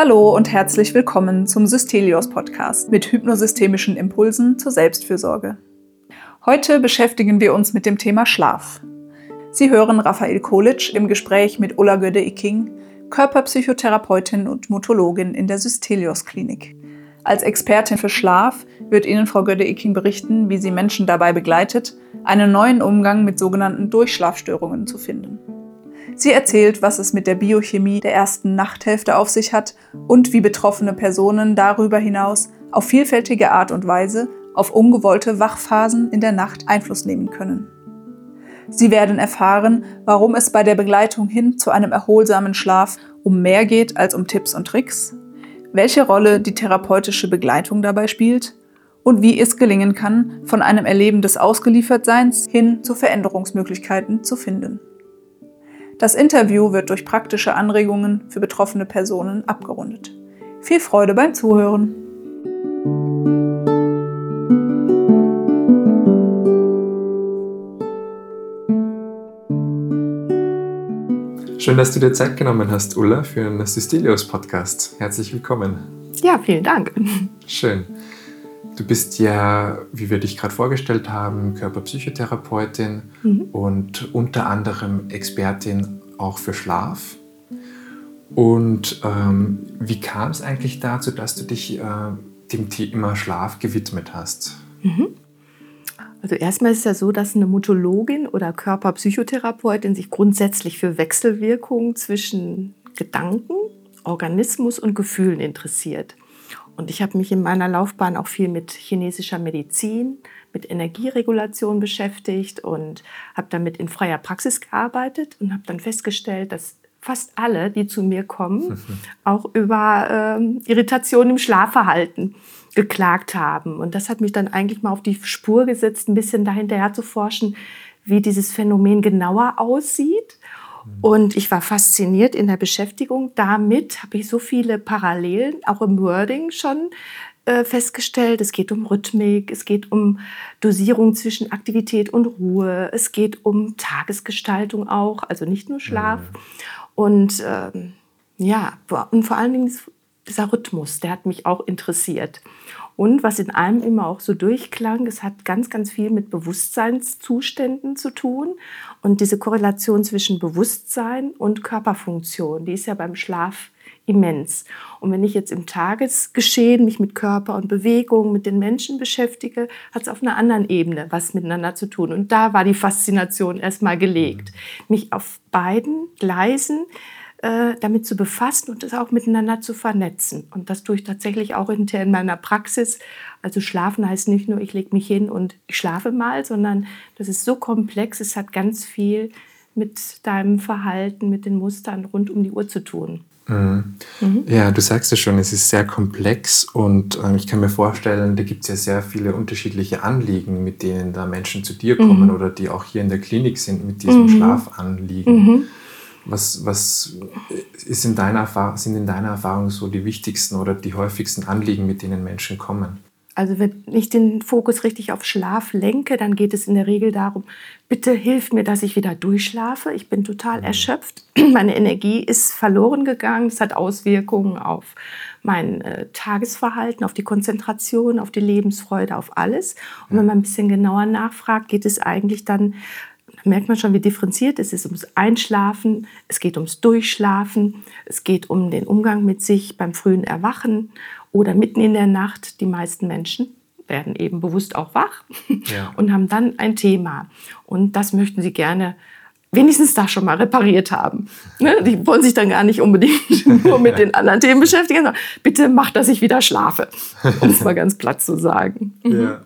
Hallo und herzlich willkommen zum Systelios Podcast mit hypnosystemischen Impulsen zur Selbstfürsorge. Heute beschäftigen wir uns mit dem Thema Schlaf. Sie hören Raphael Kolic im Gespräch mit Ulla Göde-Icking, Körperpsychotherapeutin und Motologin in der Systelios Klinik. Als Expertin für Schlaf wird Ihnen Frau Göde-Icking berichten, wie sie Menschen dabei begleitet, einen neuen Umgang mit sogenannten Durchschlafstörungen zu finden. Sie erzählt, was es mit der Biochemie der ersten Nachthälfte auf sich hat und wie betroffene Personen darüber hinaus auf vielfältige Art und Weise auf ungewollte Wachphasen in der Nacht Einfluss nehmen können. Sie werden erfahren, warum es bei der Begleitung hin zu einem erholsamen Schlaf um mehr geht als um Tipps und Tricks, welche Rolle die therapeutische Begleitung dabei spielt und wie es gelingen kann, von einem Erleben des Ausgeliefertseins hin zu Veränderungsmöglichkeiten zu finden. Das Interview wird durch praktische Anregungen für betroffene Personen abgerundet. Viel Freude beim Zuhören! Schön, dass du dir Zeit genommen hast, Ulla, für einen Systelios Podcast. Herzlich willkommen. Ja, vielen Dank. Schön. Du bist ja, wie wir dich gerade vorgestellt haben, Körperpsychotherapeutin mhm. und unter anderem Expertin auch für Schlaf. Und ähm, wie kam es eigentlich dazu, dass du dich äh, dem Thema Schlaf gewidmet hast? Mhm. Also erstmal ist es ja so, dass eine Mutologin oder Körperpsychotherapeutin sich grundsätzlich für Wechselwirkungen zwischen Gedanken, Organismus und Gefühlen interessiert. Und ich habe mich in meiner Laufbahn auch viel mit chinesischer Medizin, mit Energieregulation beschäftigt und habe damit in freier Praxis gearbeitet und habe dann festgestellt, dass fast alle, die zu mir kommen, auch über ähm, Irritation im Schlafverhalten geklagt haben. Und das hat mich dann eigentlich mal auf die Spur gesetzt, ein bisschen dahinterher zu forschen, wie dieses Phänomen genauer aussieht und ich war fasziniert in der Beschäftigung damit, habe ich so viele Parallelen, auch im Wording schon äh, festgestellt. Es geht um Rhythmik, es geht um Dosierung zwischen Aktivität und Ruhe, es geht um Tagesgestaltung auch, also nicht nur Schlaf. Mhm. Und ähm, ja, und vor allen Dingen dieser Rhythmus, der hat mich auch interessiert. Und was in allem immer auch so durchklang, es hat ganz, ganz viel mit Bewusstseinszuständen zu tun. Und diese Korrelation zwischen Bewusstsein und Körperfunktion, die ist ja beim Schlaf immens. Und wenn ich jetzt im Tagesgeschehen mich mit Körper und Bewegung, mit den Menschen beschäftige, hat es auf einer anderen Ebene was miteinander zu tun. Und da war die Faszination erstmal gelegt, mich auf beiden Gleisen äh, damit zu befassen und das auch miteinander zu vernetzen. Und das tue ich tatsächlich auch hinterher in meiner Praxis. Also schlafen heißt nicht nur, ich lege mich hin und ich schlafe mal, sondern das ist so komplex, es hat ganz viel mit deinem Verhalten, mit den Mustern rund um die Uhr zu tun. Mhm. Mhm. Ja, du sagst es schon, es ist sehr komplex und äh, ich kann mir vorstellen, da gibt es ja sehr viele unterschiedliche Anliegen, mit denen da Menschen zu dir kommen mhm. oder die auch hier in der Klinik sind mit diesem mhm. Schlafanliegen. Was, was ist in deiner sind in deiner Erfahrung so die wichtigsten oder die häufigsten Anliegen, mit denen Menschen kommen? Also wenn ich den Fokus richtig auf Schlaf lenke, dann geht es in der Regel darum, bitte hilf mir, dass ich wieder durchschlafe. Ich bin total mhm. erschöpft. Meine Energie ist verloren gegangen. Es hat Auswirkungen auf mein äh, Tagesverhalten, auf die Konzentration, auf die Lebensfreude, auf alles. Und wenn man ein bisschen genauer nachfragt, geht es eigentlich dann da merkt man schon, wie differenziert es ist. Ums Einschlafen, es geht ums Durchschlafen, es geht um den Umgang mit sich beim frühen Erwachen oder mitten in der Nacht. Die meisten Menschen werden eben bewusst auch wach ja. und haben dann ein Thema. Und das möchten sie gerne wenigstens da schon mal repariert haben. Ne? Die wollen sich dann gar nicht unbedingt nur mit den anderen Themen beschäftigen, sondern bitte mach, dass ich wieder schlafe, um es mal ganz platt zu sagen. Ja.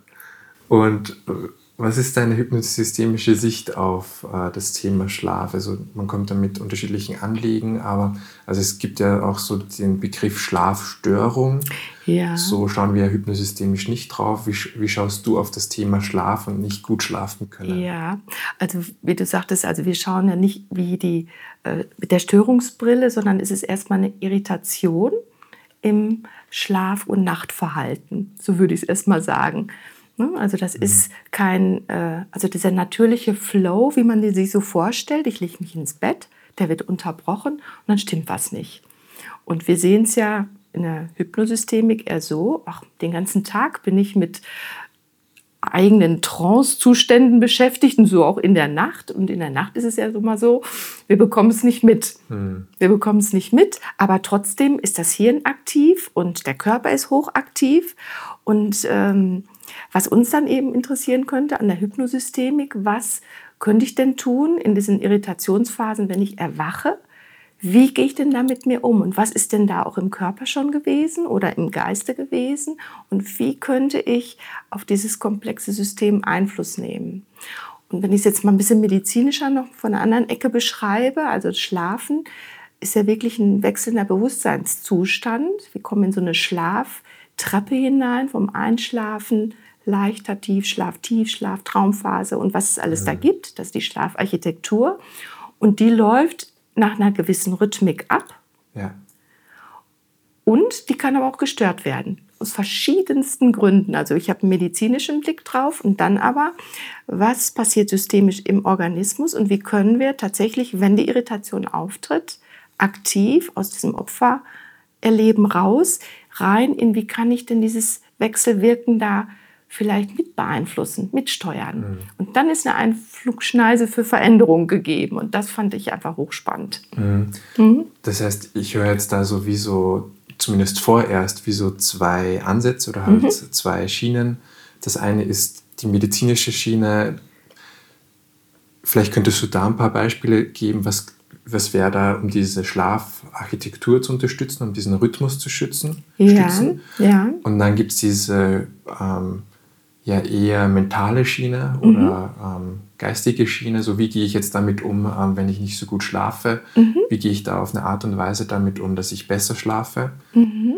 Und äh, was ist deine hypnosystemische Sicht auf äh, das Thema Schlaf? Also man kommt da mit unterschiedlichen Anliegen, aber also es gibt ja auch so den Begriff Schlafstörung. Ja. So schauen wir hypnosystemisch nicht drauf. Wie, wie schaust du auf das Thema Schlaf und nicht gut schlafen können? Ja, also wie du sagtest, also wir schauen ja nicht wie die äh, mit der Störungsbrille, sondern es ist erstmal eine Irritation im Schlaf- und Nachtverhalten. So würde ich es erstmal sagen. Ne? Also das mhm. ist kein, äh, also dieser natürliche Flow, wie man sich so vorstellt. Ich lege mich ins Bett, der wird unterbrochen und dann stimmt was nicht. Und wir sehen es ja in der Hypnosystemik eher so, ach, den ganzen Tag bin ich mit eigenen Trance-Zuständen beschäftigt und so auch in der Nacht. Und in der Nacht ist es ja so mal so, wir bekommen es nicht mit. Hm. Wir bekommen es nicht mit, aber trotzdem ist das Hirn aktiv und der Körper ist hochaktiv. Und ähm, was uns dann eben interessieren könnte an der Hypnosystemik, was könnte ich denn tun in diesen Irritationsphasen, wenn ich erwache? Wie gehe ich denn da mit mir um? Und was ist denn da auch im Körper schon gewesen oder im Geiste gewesen? Und wie könnte ich auf dieses komplexe System Einfluss nehmen? Und wenn ich es jetzt mal ein bisschen medizinischer noch von einer anderen Ecke beschreibe, also Schlafen, ist ja wirklich ein wechselnder Bewusstseinszustand. Wir kommen in so eine Schlaftreppe hinein, vom Einschlafen, leichter Tiefschlaf, Tiefschlaf, Traumphase und was es alles ja. da gibt. Das ist die Schlafarchitektur. Und die läuft nach einer gewissen Rhythmik ab. Ja. Und die kann aber auch gestört werden. Aus verschiedensten Gründen. Also ich habe einen medizinischen Blick drauf und dann aber, was passiert systemisch im Organismus und wie können wir tatsächlich, wenn die Irritation auftritt, aktiv aus diesem Opfererleben raus, rein in, wie kann ich denn dieses Wechselwirken da vielleicht mit beeinflussen, mitsteuern. Mhm. Und dann ist eine Einflugschneise für Veränderung gegeben. Und das fand ich einfach hochspannend. Mhm. Mhm. Das heißt, ich höre jetzt da so wie so, zumindest vorerst, wie so zwei Ansätze oder halt mhm. zwei Schienen. Das eine ist die medizinische Schiene. Vielleicht könntest du da ein paar Beispiele geben, was, was wäre da, um diese Schlafarchitektur zu unterstützen, um diesen Rhythmus zu schützen. Ja, stützen. ja. Und dann gibt es diese ähm, ja eher mentale Schiene oder mhm. ähm, geistige Schiene. So wie gehe ich jetzt damit um, ähm, wenn ich nicht so gut schlafe? Mhm. Wie gehe ich da auf eine Art und Weise damit um, dass ich besser schlafe? Mhm.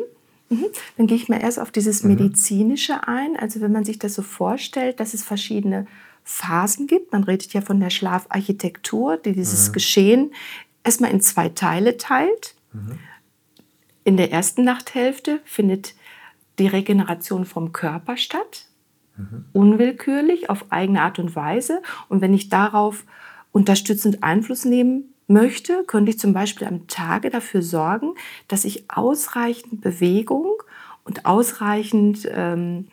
mhm. Dann gehe ich mal erst auf dieses mhm. Medizinische ein. Also wenn man sich das so vorstellt, dass es verschiedene Phasen gibt. Man redet ja von der Schlafarchitektur, die dieses mhm. Geschehen erstmal in zwei Teile teilt. In der ersten Nachthälfte findet die Regeneration vom Körper statt mhm. unwillkürlich auf eigene Art und Weise. Und wenn ich darauf unterstützend Einfluss nehmen möchte, könnte ich zum Beispiel am Tage dafür sorgen, dass ich ausreichend Bewegung und ausreichend ähm,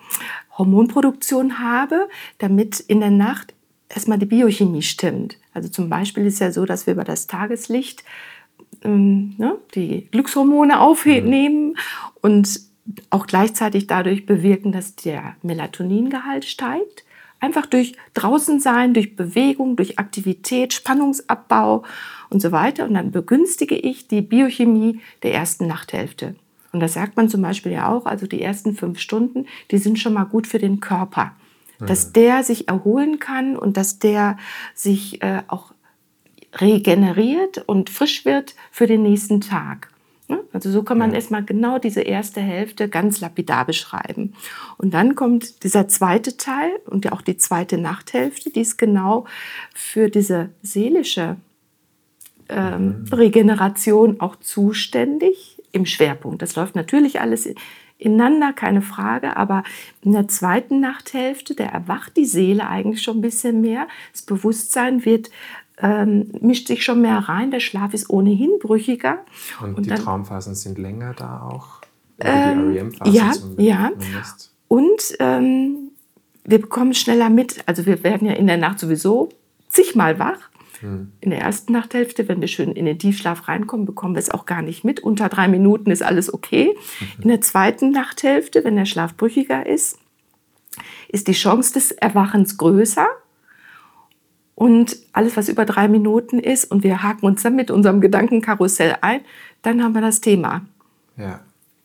Hormonproduktion habe, damit in der Nacht erstmal die Biochemie stimmt. Also zum Beispiel ist ja so, dass wir über das Tageslicht ähm, ne, die Glückshormone aufnehmen mhm. und auch gleichzeitig dadurch bewirken, dass der Melatoningehalt steigt. Einfach durch draußen sein, durch Bewegung, durch Aktivität, Spannungsabbau und so weiter. Und dann begünstige ich die Biochemie der ersten Nachthälfte. Und das sagt man zum Beispiel ja auch, also die ersten fünf Stunden, die sind schon mal gut für den Körper. Dass der sich erholen kann und dass der sich äh, auch regeneriert und frisch wird für den nächsten Tag. Ne? Also so kann man ja. erstmal genau diese erste Hälfte ganz lapidar beschreiben. Und dann kommt dieser zweite Teil und auch die zweite Nachthälfte, die ist genau für diese seelische ähm, mhm. Regeneration auch zuständig im Schwerpunkt. Das läuft natürlich alles ineinander, keine Frage, aber in der zweiten Nachthälfte, da erwacht die Seele eigentlich schon ein bisschen mehr. Das Bewusstsein wird ähm, mischt sich schon mehr rein. Der Schlaf ist ohnehin brüchiger. Und, und die dann, Traumphasen sind länger da auch? Ähm, die REM-Phase ja, ja. Und ähm, wir bekommen schneller mit. Also wir werden ja in der Nacht sowieso zigmal wach. Hm. In der ersten Nachthälfte, wenn wir schön in den Tiefschlaf reinkommen, bekommen wir es auch gar nicht mit. Unter drei Minuten ist alles okay. In der zweiten Nachthälfte, wenn der Schlaf brüchiger ist, ist die Chance des Erwachens größer. Und alles, was über drei Minuten ist, und wir haken uns dann mit unserem Gedankenkarussell ein, dann haben wir das Thema. Ja.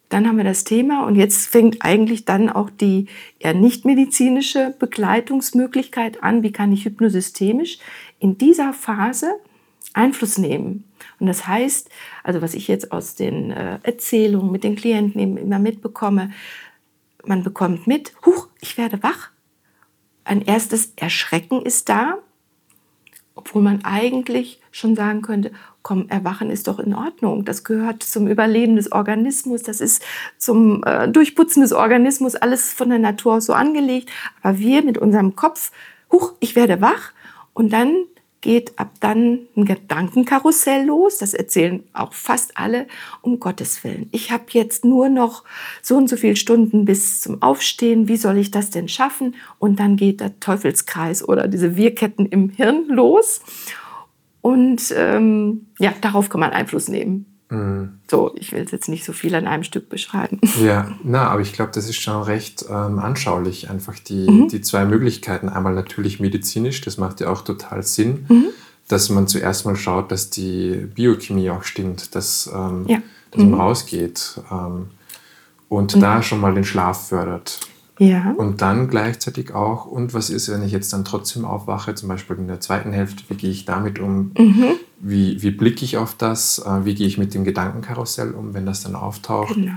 Dann haben wir das Thema und jetzt fängt eigentlich dann auch die eher nicht medizinische Begleitungsmöglichkeit an. Wie kann ich hypnosystemisch in dieser Phase Einfluss nehmen? Und das heißt, also was ich jetzt aus den äh, Erzählungen mit den Klienten immer mitbekomme, man bekommt mit, huch, ich werde wach. Ein erstes Erschrecken ist da, obwohl man eigentlich schon sagen könnte, komm, Erwachen ist doch in Ordnung. Das gehört zum Überleben des Organismus, das ist zum äh, Durchputzen des Organismus, alles von der Natur so angelegt. Aber wir mit unserem Kopf, huch, ich werde wach und dann geht ab dann ein Gedankenkarussell los. Das erzählen auch fast alle. Um Gottes Willen. Ich habe jetzt nur noch so und so viele Stunden bis zum Aufstehen. Wie soll ich das denn schaffen? Und dann geht der Teufelskreis oder diese Wirketten im Hirn los. Und ähm, ja, darauf kann man Einfluss nehmen. Mhm. So, ich will es jetzt nicht so viel an einem Stück beschreiben. Ja, na, aber ich glaube, das ist schon recht ähm, anschaulich, einfach die, mhm. die zwei Möglichkeiten. Einmal natürlich medizinisch, das macht ja auch total Sinn, mhm. dass man zuerst mal schaut, dass die Biochemie auch stimmt, dass, ähm, ja. dass man mhm. rausgeht ähm, und da schon mal den Schlaf fördert. Ja. Und dann gleichzeitig auch, und was ist, wenn ich jetzt dann trotzdem aufwache, zum Beispiel in der zweiten Hälfte, wie gehe ich damit um? Mhm. Wie, wie blicke ich auf das? Äh, wie gehe ich mit dem Gedankenkarussell um, wenn das dann auftaucht? Genau.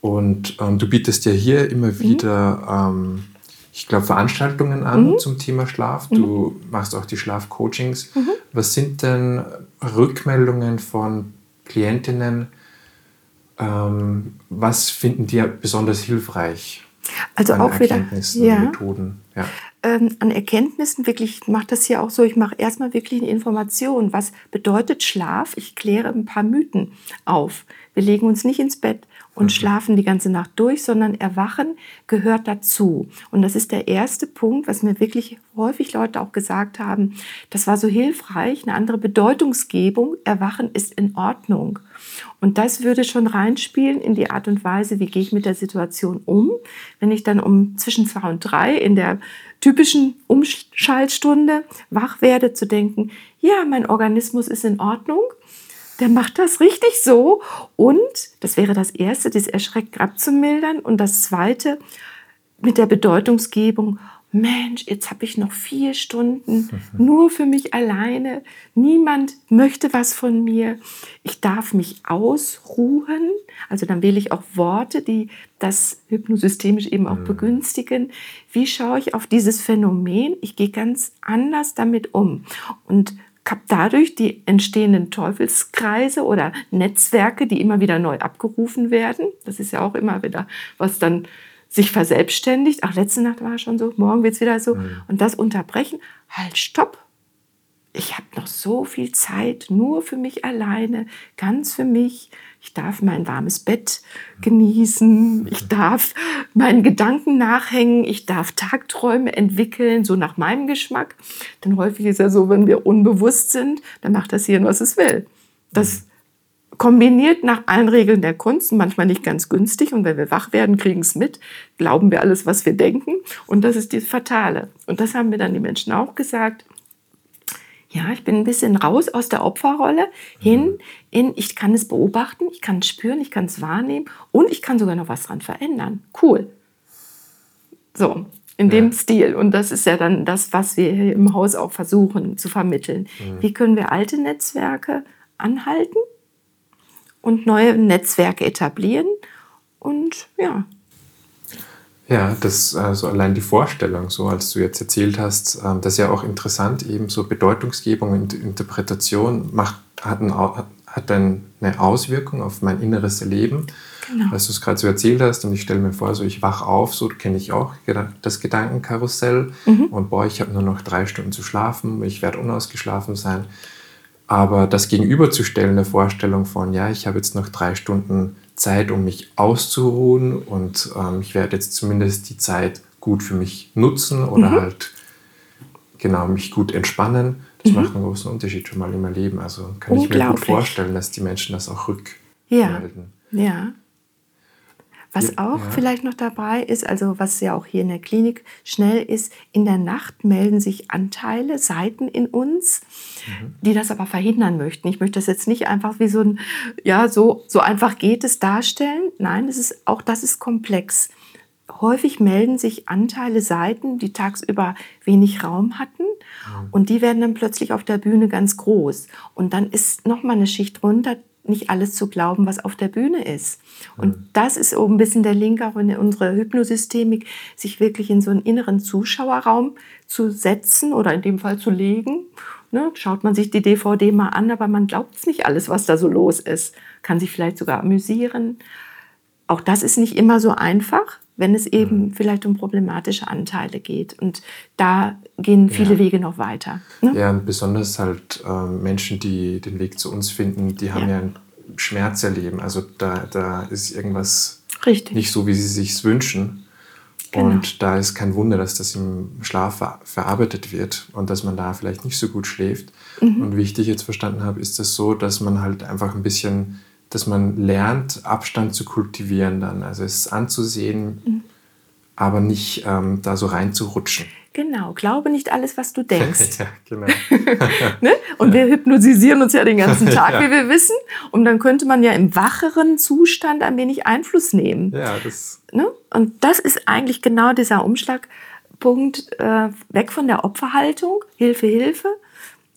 Und ähm, du bietest ja hier immer mhm. wieder, ähm, ich glaube, Veranstaltungen an mhm. zum Thema Schlaf. Du mhm. machst auch die Schlafcoachings. Mhm. Was sind denn Rückmeldungen von Klientinnen? Ähm, was finden die besonders hilfreich? Also auch wieder ja. Methoden. Ja. Ähm, an Erkenntnissen wirklich, ich mache das hier auch so, ich mache erstmal wirklich eine Information. Was bedeutet Schlaf? Ich kläre ein paar Mythen auf. Wir legen uns nicht ins Bett und mhm. schlafen die ganze Nacht durch, sondern Erwachen gehört dazu. Und das ist der erste Punkt, was mir wirklich häufig Leute auch gesagt haben. Das war so hilfreich, eine andere Bedeutungsgebung. Erwachen ist in Ordnung. Und das würde schon reinspielen in die Art und Weise, wie gehe ich mit der Situation um, wenn ich dann um zwischen zwei und drei in der typischen Umschaltstunde wach werde, zu denken, ja, mein Organismus ist in Ordnung der macht das richtig so. Und das wäre das Erste, das Erschrecken abzumildern. Und das Zweite mit der Bedeutungsgebung, Mensch, jetzt habe ich noch vier Stunden nur für mich alleine. Niemand möchte was von mir. Ich darf mich ausruhen. Also dann wähle ich auch Worte, die das hypnosystemisch eben auch begünstigen. Wie schaue ich auf dieses Phänomen? Ich gehe ganz anders damit um. Und habe dadurch die entstehenden Teufelskreise oder Netzwerke, die immer wieder neu abgerufen werden. Das ist ja auch immer wieder, was dann sich verselbstständigt. Ach, letzte Nacht war es schon so, morgen wird es wieder so. Mhm. Und das unterbrechen, halt, stopp ich habe noch so viel Zeit nur für mich alleine, ganz für mich. Ich darf mein warmes Bett genießen. Ich darf meinen Gedanken nachhängen. Ich darf Tagträume entwickeln, so nach meinem Geschmack. Denn häufig ist ja so, wenn wir unbewusst sind, dann macht das Hirn, was es will. Das kombiniert nach allen Regeln der Kunst, manchmal nicht ganz günstig. Und wenn wir wach werden, kriegen es mit, glauben wir alles, was wir denken. Und das ist das Fatale. Und das haben mir dann die Menschen auch gesagt ja, ich bin ein bisschen raus aus der Opferrolle hin mhm. in, ich kann es beobachten, ich kann es spüren, ich kann es wahrnehmen und ich kann sogar noch was dran verändern. Cool. So, in ja. dem Stil. Und das ist ja dann das, was wir hier im Haus auch versuchen zu vermitteln. Mhm. Wie können wir alte Netzwerke anhalten und neue Netzwerke etablieren? Und ja, ja, das also allein die Vorstellung, so als du jetzt erzählt hast, ähm, das ist ja auch interessant, eben so Bedeutungsgebung und Interpretation macht, hat, ein, hat eine Auswirkung auf mein inneres Erleben. Genau. Als du es gerade so erzählt hast und ich stelle mir vor, so ich wach auf, so kenne ich auch das Gedankenkarussell mhm. und boah, ich habe nur noch drei Stunden zu schlafen, ich werde unausgeschlafen sein. Aber das gegenüberzustellen der Vorstellung von, ja, ich habe jetzt noch drei Stunden Zeit, um mich auszuruhen und ähm, ich werde jetzt zumindest die Zeit gut für mich nutzen oder mhm. halt genau mich gut entspannen. Das mhm. macht einen großen Unterschied schon mal in meinem Leben. Also kann ich mir gut vorstellen, dass die Menschen das auch rückmelden. Ja, ja. Was auch ja. vielleicht noch dabei ist, also was ja auch hier in der Klinik schnell ist, in der Nacht melden sich Anteile, Seiten in uns, mhm. die das aber verhindern möchten. Ich möchte das jetzt nicht einfach wie so ein, ja, so, so einfach geht es darstellen. Nein, es ist, auch das ist komplex. Häufig melden sich Anteile, Seiten, die tagsüber wenig Raum hatten mhm. und die werden dann plötzlich auf der Bühne ganz groß. Und dann ist nochmal eine Schicht runter, nicht alles zu glauben, was auf der Bühne ist. Und mhm. das ist oben ein bisschen der Link auch in unserer Hypnosystemik, sich wirklich in so einen inneren Zuschauerraum zu setzen oder in dem Fall zu legen. Ne, schaut man sich die DVD mal an, aber man glaubt es nicht alles, was da so los ist. Kann sich vielleicht sogar amüsieren. Auch das ist nicht immer so einfach. Wenn es eben mhm. vielleicht um problematische Anteile geht. Und da gehen viele ja. Wege noch weiter. Ne? Ja, und besonders halt äh, Menschen, die den Weg zu uns finden, die haben ja, ja einen Schmerz erleben. Also da, da ist irgendwas Richtig. nicht so, wie sie sich wünschen. Genau. Und da ist kein Wunder, dass das im Schlaf ver verarbeitet wird und dass man da vielleicht nicht so gut schläft. Mhm. Und wie ich dich jetzt verstanden habe, ist das so, dass man halt einfach ein bisschen dass man lernt, Abstand zu kultivieren dann. Also es anzusehen, mhm. aber nicht ähm, da so reinzurutschen. Genau, glaube nicht alles, was du denkst. ja, genau. ne? Und wir hypnotisieren uns ja den ganzen Tag, ja. wie wir wissen. Und dann könnte man ja im wacheren Zustand ein wenig Einfluss nehmen. Ja, das. Ne? Und das ist eigentlich genau dieser Umschlagpunkt äh, weg von der Opferhaltung, Hilfe, Hilfe,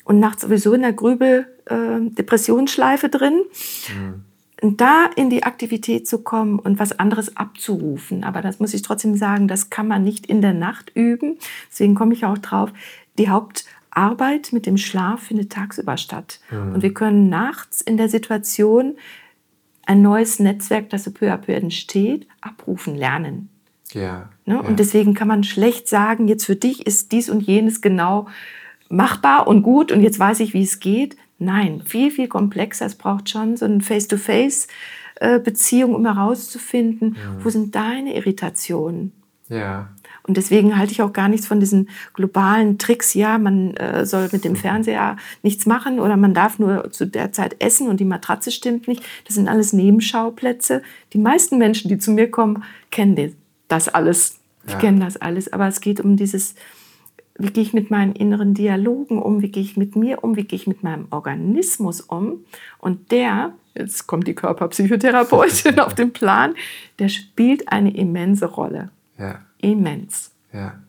und nachts sowieso in der Grübel äh, Depressionsschleife drin. Mhm. Und da in die Aktivität zu kommen und was anderes abzurufen. Aber das muss ich trotzdem sagen, das kann man nicht in der Nacht üben. Deswegen komme ich auch drauf. Die Hauptarbeit mit dem Schlaf findet tagsüber statt. Mhm. Und wir können nachts in der Situation ein neues Netzwerk, das so peu à peu entsteht, abrufen, lernen. Ja, ne? ja. Und deswegen kann man schlecht sagen, jetzt für dich ist dies und jenes genau machbar und gut und jetzt weiß ich, wie es geht. Nein, viel, viel komplexer. Es braucht schon so eine Face-to-Face-Beziehung, um herauszufinden, ja. wo sind deine Irritationen. Ja. Und deswegen halte ich auch gar nichts von diesen globalen Tricks, ja, man äh, soll mit dem mhm. Fernseher nichts machen oder man darf nur zu der Zeit essen und die Matratze stimmt nicht. Das sind alles Nebenschauplätze. Die meisten Menschen, die zu mir kommen, kennen das alles. Die ja. kennen das alles. Aber es geht um dieses wie gehe ich mit meinen inneren Dialogen um, wie gehe ich mit mir um, wie gehe ich mit meinem Organismus um. Und der, jetzt kommt die Körperpsychotherapeutin auf den Plan, der spielt eine immense Rolle. Ja. Immens. Ja.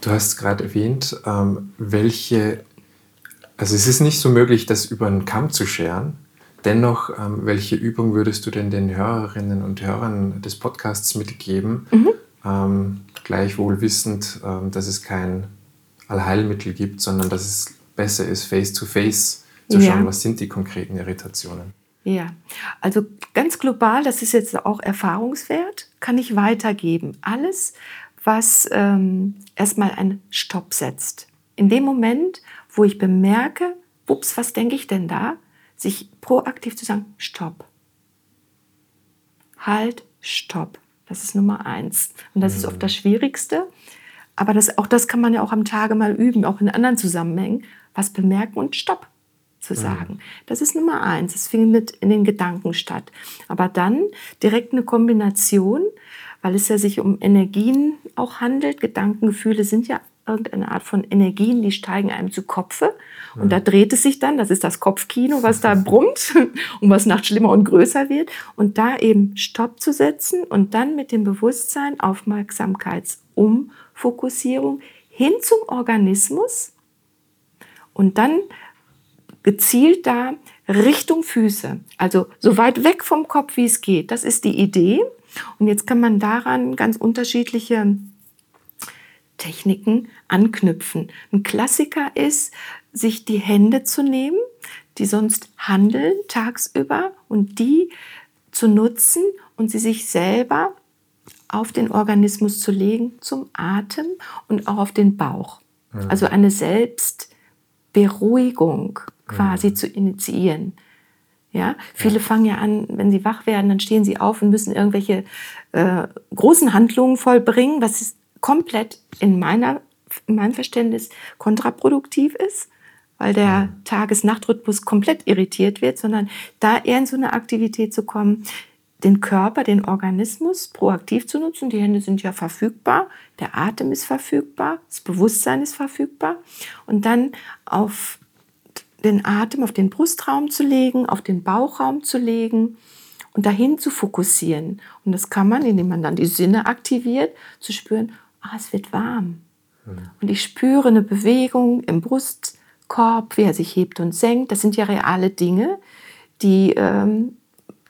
Du hast gerade erwähnt, ähm, welche, also es ist nicht so möglich, das über einen Kamm zu scheren. Dennoch, ähm, welche Übung würdest du denn den Hörerinnen und Hörern des Podcasts mitgeben, mhm ähm, gleichwohl wissend, ähm, dass es kein Allheilmittel gibt, sondern dass es besser ist, face-to-face -face zu schauen, ja. was sind die konkreten Irritationen. Ja, also ganz global, das ist jetzt auch Erfahrungswert, kann ich weitergeben. Alles, was ähm, erstmal einen Stopp setzt. In dem Moment, wo ich bemerke, ups, was denke ich denn da, sich proaktiv zu sagen, Stopp. Halt, Stopp. Das ist Nummer eins. Und das mhm. ist oft mhm. das Schwierigste. Aber das, auch das kann man ja auch am Tage mal üben, auch in anderen Zusammenhängen. Was bemerken und Stopp zu mhm. sagen. Mhm. Das ist Nummer eins. Es findet in den Gedanken statt. Aber dann direkt eine Kombination, weil es ja sich um Energien auch handelt. Gedanken, Gefühle sind ja irgendeine Art von Energien, die steigen einem zu Kopfe. Und da dreht es sich dann, das ist das Kopfkino, was da brummt und was nachts schlimmer und größer wird. Und da eben Stopp zu setzen und dann mit dem Bewusstsein, Aufmerksamkeitsumfokussierung hin zum Organismus und dann gezielt da Richtung Füße. Also so weit weg vom Kopf, wie es geht. Das ist die Idee. Und jetzt kann man daran ganz unterschiedliche Techniken anknüpfen. Ein Klassiker ist, sich die Hände zu nehmen, die sonst handeln tagsüber und die zu nutzen und sie sich selber auf den Organismus zu legen, zum Atem und auch auf den Bauch. Mhm. Also eine Selbstberuhigung quasi mhm. zu initiieren. Ja, viele ja. fangen ja an, wenn sie wach werden, dann stehen sie auf und müssen irgendwelche äh, großen Handlungen vollbringen, was ist komplett in, meiner, in meinem Verständnis kontraproduktiv ist, weil der mhm. Tages-Nacht-Rhythmus komplett irritiert wird, sondern da eher in so eine Aktivität zu kommen, den Körper, den Organismus proaktiv zu nutzen. Die Hände sind ja verfügbar, der Atem ist verfügbar, das Bewusstsein ist verfügbar und dann auf den Atem, auf den Brustraum zu legen, auf den Bauchraum zu legen und dahin zu fokussieren. Und das kann man, indem man dann die Sinne aktiviert, zu spüren, ah, es wird warm. Mhm. Und ich spüre eine Bewegung im Brustkorb, wie er sich hebt und senkt. Das sind ja reale Dinge, die ähm,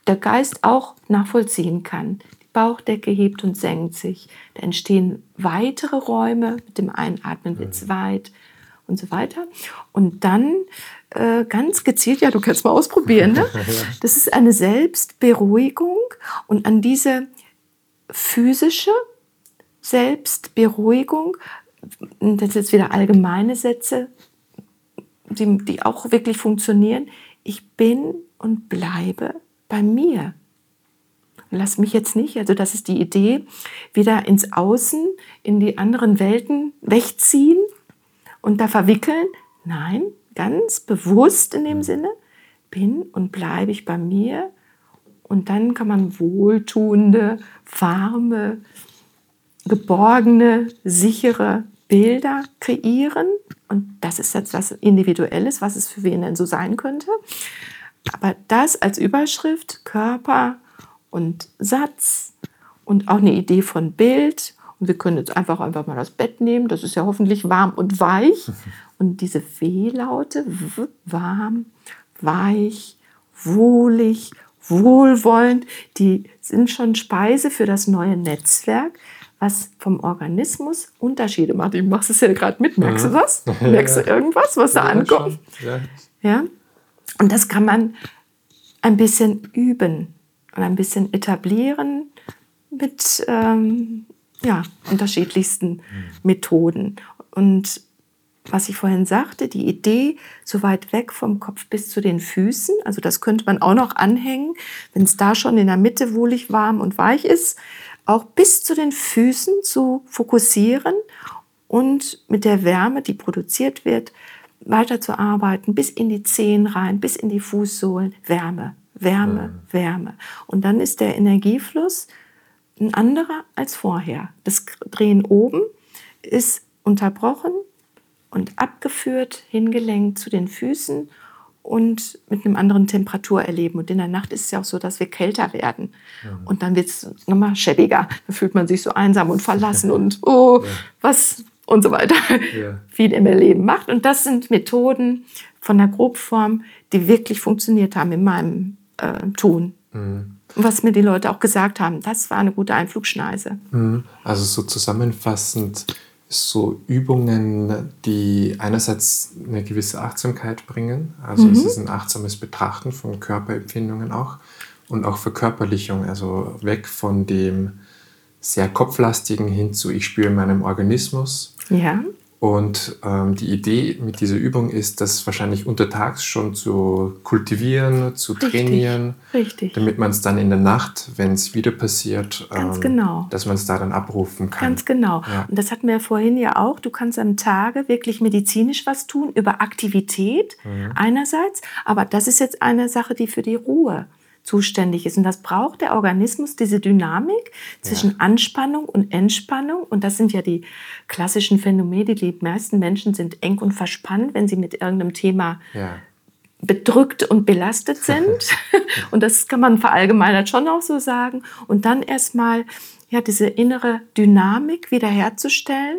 der Geist auch nachvollziehen kann. Die Bauchdecke hebt und senkt sich. Da entstehen weitere Räume. Mit dem Einatmen wird es mhm. weit und so weiter. Und dann äh, ganz gezielt, ja, du kannst mal ausprobieren, ne? das ist eine Selbstberuhigung und an diese physische Selbstberuhigung, das sind jetzt wieder allgemeine Sätze, die, die auch wirklich funktionieren. Ich bin und bleibe bei mir. Lass mich jetzt nicht, also das ist die Idee, wieder ins Außen, in die anderen Welten wegziehen und da verwickeln. Nein, ganz bewusst in dem Sinne, bin und bleibe ich bei mir. Und dann kann man wohltuende, warme, geborgene, sichere Bilder kreieren. Und das ist jetzt was Individuelles, was es für wen denn so sein könnte. Aber das als Überschrift, Körper und Satz und auch eine Idee von Bild. Und wir können jetzt einfach einfach mal das Bett nehmen. Das ist ja hoffentlich warm und weich. Und diese W-Laute, warm, weich, wohlig, wohlwollend, die sind schon Speise für das neue Netzwerk, was vom Organismus Unterschiede macht. Ich mache es ja gerade mit. Merkst du das? Merkst du irgendwas, was da ankommt? Ja. ja. Und das kann man ein bisschen üben und ein bisschen etablieren mit ähm, ja, unterschiedlichsten mhm. Methoden. Und was ich vorhin sagte, die Idee, so weit weg vom Kopf bis zu den Füßen, also das könnte man auch noch anhängen, wenn es da schon in der Mitte wohlig warm und weich ist, auch bis zu den Füßen zu fokussieren und mit der Wärme, die produziert wird, weiterzuarbeiten, bis in die Zehen rein, bis in die Fußsohlen, Wärme, Wärme, mhm. Wärme. Und dann ist der Energiefluss ein anderer als vorher. Das Drehen oben ist unterbrochen und abgeführt, hingelenkt zu den Füßen und mit einem anderen Temperaturerleben. Und in der Nacht ist es ja auch so, dass wir kälter werden. Mhm. Und dann wird es nochmal schäbiger. Da fühlt man sich so einsam und verlassen und oh, ja. was und so weiter. Ja. Viel im Erleben macht. Und das sind Methoden von der Grobform, die wirklich funktioniert haben in meinem äh, Tun. Mhm. Was mir die Leute auch gesagt haben, das war eine gute Einflugschneise. Mhm. Also so zusammenfassend so Übungen, die einerseits eine gewisse Achtsamkeit bringen, also mhm. es ist ein achtsames Betrachten von Körperempfindungen auch und auch Verkörperlichung, also weg von dem sehr kopflastigen hin zu ich spüre meinem Organismus. Ja. Und ähm, die Idee mit dieser Übung ist, das wahrscheinlich untertags schon zu kultivieren, zu richtig, trainieren, richtig. damit man es dann in der Nacht, wenn es wieder passiert, ähm, genau. dass man es da dann abrufen kann. Ganz genau. Ja. Und das hatten wir vorhin ja auch. Du kannst am Tage wirklich medizinisch was tun über Aktivität mhm. einerseits, aber das ist jetzt eine Sache, die für die Ruhe zuständig ist. Und das braucht der Organismus, diese Dynamik zwischen ja. Anspannung und Entspannung. Und das sind ja die klassischen Phänomene. Die meisten Menschen sind eng und verspannt, wenn sie mit irgendeinem Thema ja. bedrückt und belastet sind. und das kann man verallgemeinert schon auch so sagen. Und dann erstmal ja, diese innere Dynamik wiederherzustellen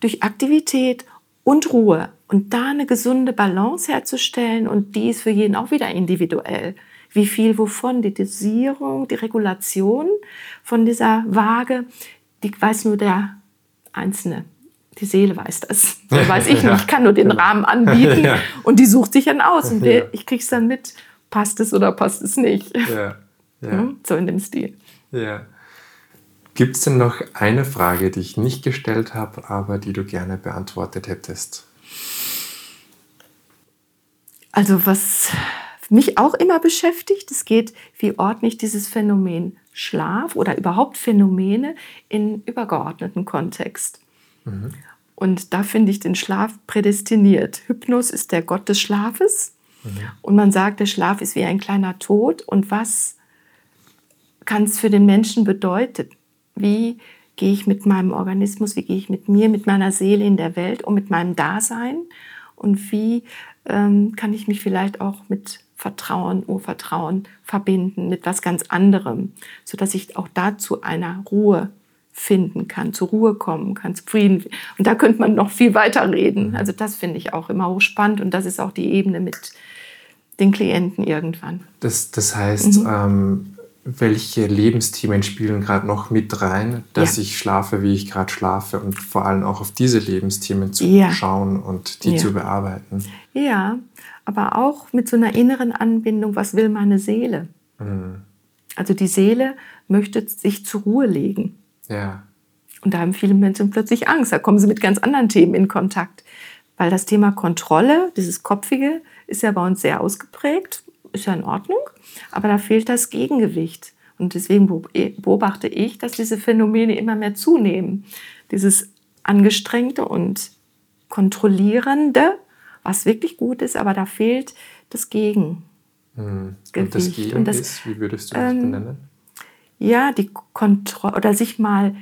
durch Aktivität und Ruhe. Und da eine gesunde Balance herzustellen. Und die ist für jeden auch wieder individuell wie viel wovon, die Dosierung, die Regulation von dieser Waage, die weiß nur der Einzelne. Die Seele weiß das. Das weiß ich nicht. Ich kann nur den Rahmen anbieten und die sucht sich dann aus. Und ich krieg's dann mit, passt es oder passt es nicht. Ja. Ja. Hm? So in dem Stil. Ja. Gibt es denn noch eine Frage, die ich nicht gestellt habe, aber die du gerne beantwortet hättest? Also was mich auch immer beschäftigt. Es geht, wie ordne ich dieses Phänomen Schlaf oder überhaupt Phänomene in übergeordneten Kontext. Mhm. Und da finde ich den Schlaf prädestiniert. Hypnos ist der Gott des Schlafes. Mhm. Und man sagt, der Schlaf ist wie ein kleiner Tod. Und was kann es für den Menschen bedeuten? Wie gehe ich mit meinem Organismus, wie gehe ich mit mir, mit meiner Seele in der Welt und mit meinem Dasein? Und wie ähm, kann ich mich vielleicht auch mit Vertrauen, Urvertrauen verbinden mit was ganz anderem, sodass ich auch dazu einer Ruhe finden kann, zur Ruhe kommen kann, zufrieden. Und da könnte man noch viel weiter reden. Mhm. Also das finde ich auch immer hochspannend und das ist auch die Ebene mit den Klienten irgendwann. Das, das heißt, mhm. ähm, welche Lebensthemen spielen gerade noch mit rein, dass ja. ich schlafe, wie ich gerade schlafe und vor allem auch auf diese Lebensthemen zu ja. schauen und die ja. zu bearbeiten. Ja, aber auch mit so einer inneren Anbindung, was will meine Seele? Mhm. Also die Seele möchte sich zur Ruhe legen. Ja. Und da haben viele Menschen plötzlich Angst. Da kommen sie mit ganz anderen Themen in Kontakt. Weil das Thema Kontrolle, dieses Kopfige, ist ja bei uns sehr ausgeprägt. Ist ja in Ordnung. Aber da fehlt das Gegengewicht. Und deswegen beobachte ich, dass diese Phänomene immer mehr zunehmen. Dieses Angestrengte und Kontrollierende, was wirklich gut ist, aber da fehlt das Gegengewicht. Hm. Und das Gegen und das, ist, wie würdest du das ähm, benennen? Ja, die Kontrolle oder sich mal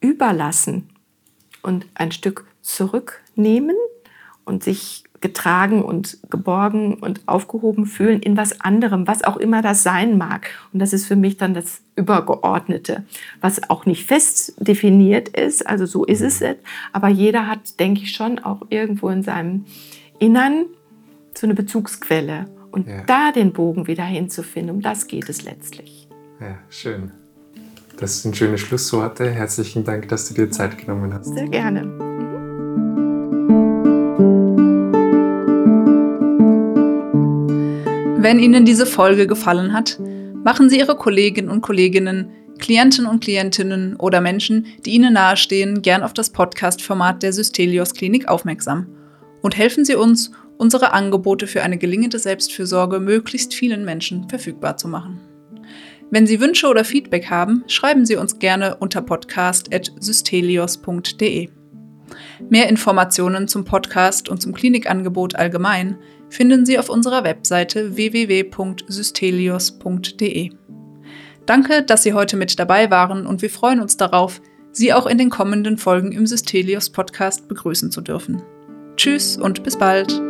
überlassen und ein Stück zurücknehmen und sich getragen und geborgen und aufgehoben fühlen in was anderem, was auch immer das sein mag. Und das ist für mich dann das Übergeordnete, was auch nicht fest definiert ist. Also so ist es jetzt. Aber jeder hat, denke ich, schon auch irgendwo in seinem Innern so eine Bezugsquelle. Und ja. da den Bogen wieder hinzufinden, um das geht es letztlich. Ja, schön. Das sind schöne Schlussworte. Herzlichen Dank, dass du dir Zeit genommen hast. Sehr gerne. Wenn Ihnen diese Folge gefallen hat, machen Sie Ihre Kolleginnen und Kolleginnen, Klienten und Klientinnen oder Menschen, die Ihnen nahestehen, gern auf das Podcast-Format der Systelios Klinik aufmerksam und helfen Sie uns, unsere Angebote für eine gelingende Selbstfürsorge möglichst vielen Menschen verfügbar zu machen. Wenn Sie Wünsche oder Feedback haben, schreiben Sie uns gerne unter podcast.systelios.de. Mehr Informationen zum Podcast und zum Klinikangebot allgemein finden Sie auf unserer Webseite www.systelios.de. Danke, dass Sie heute mit dabei waren und wir freuen uns darauf, Sie auch in den kommenden Folgen im Systelios Podcast begrüßen zu dürfen. Tschüss und bis bald.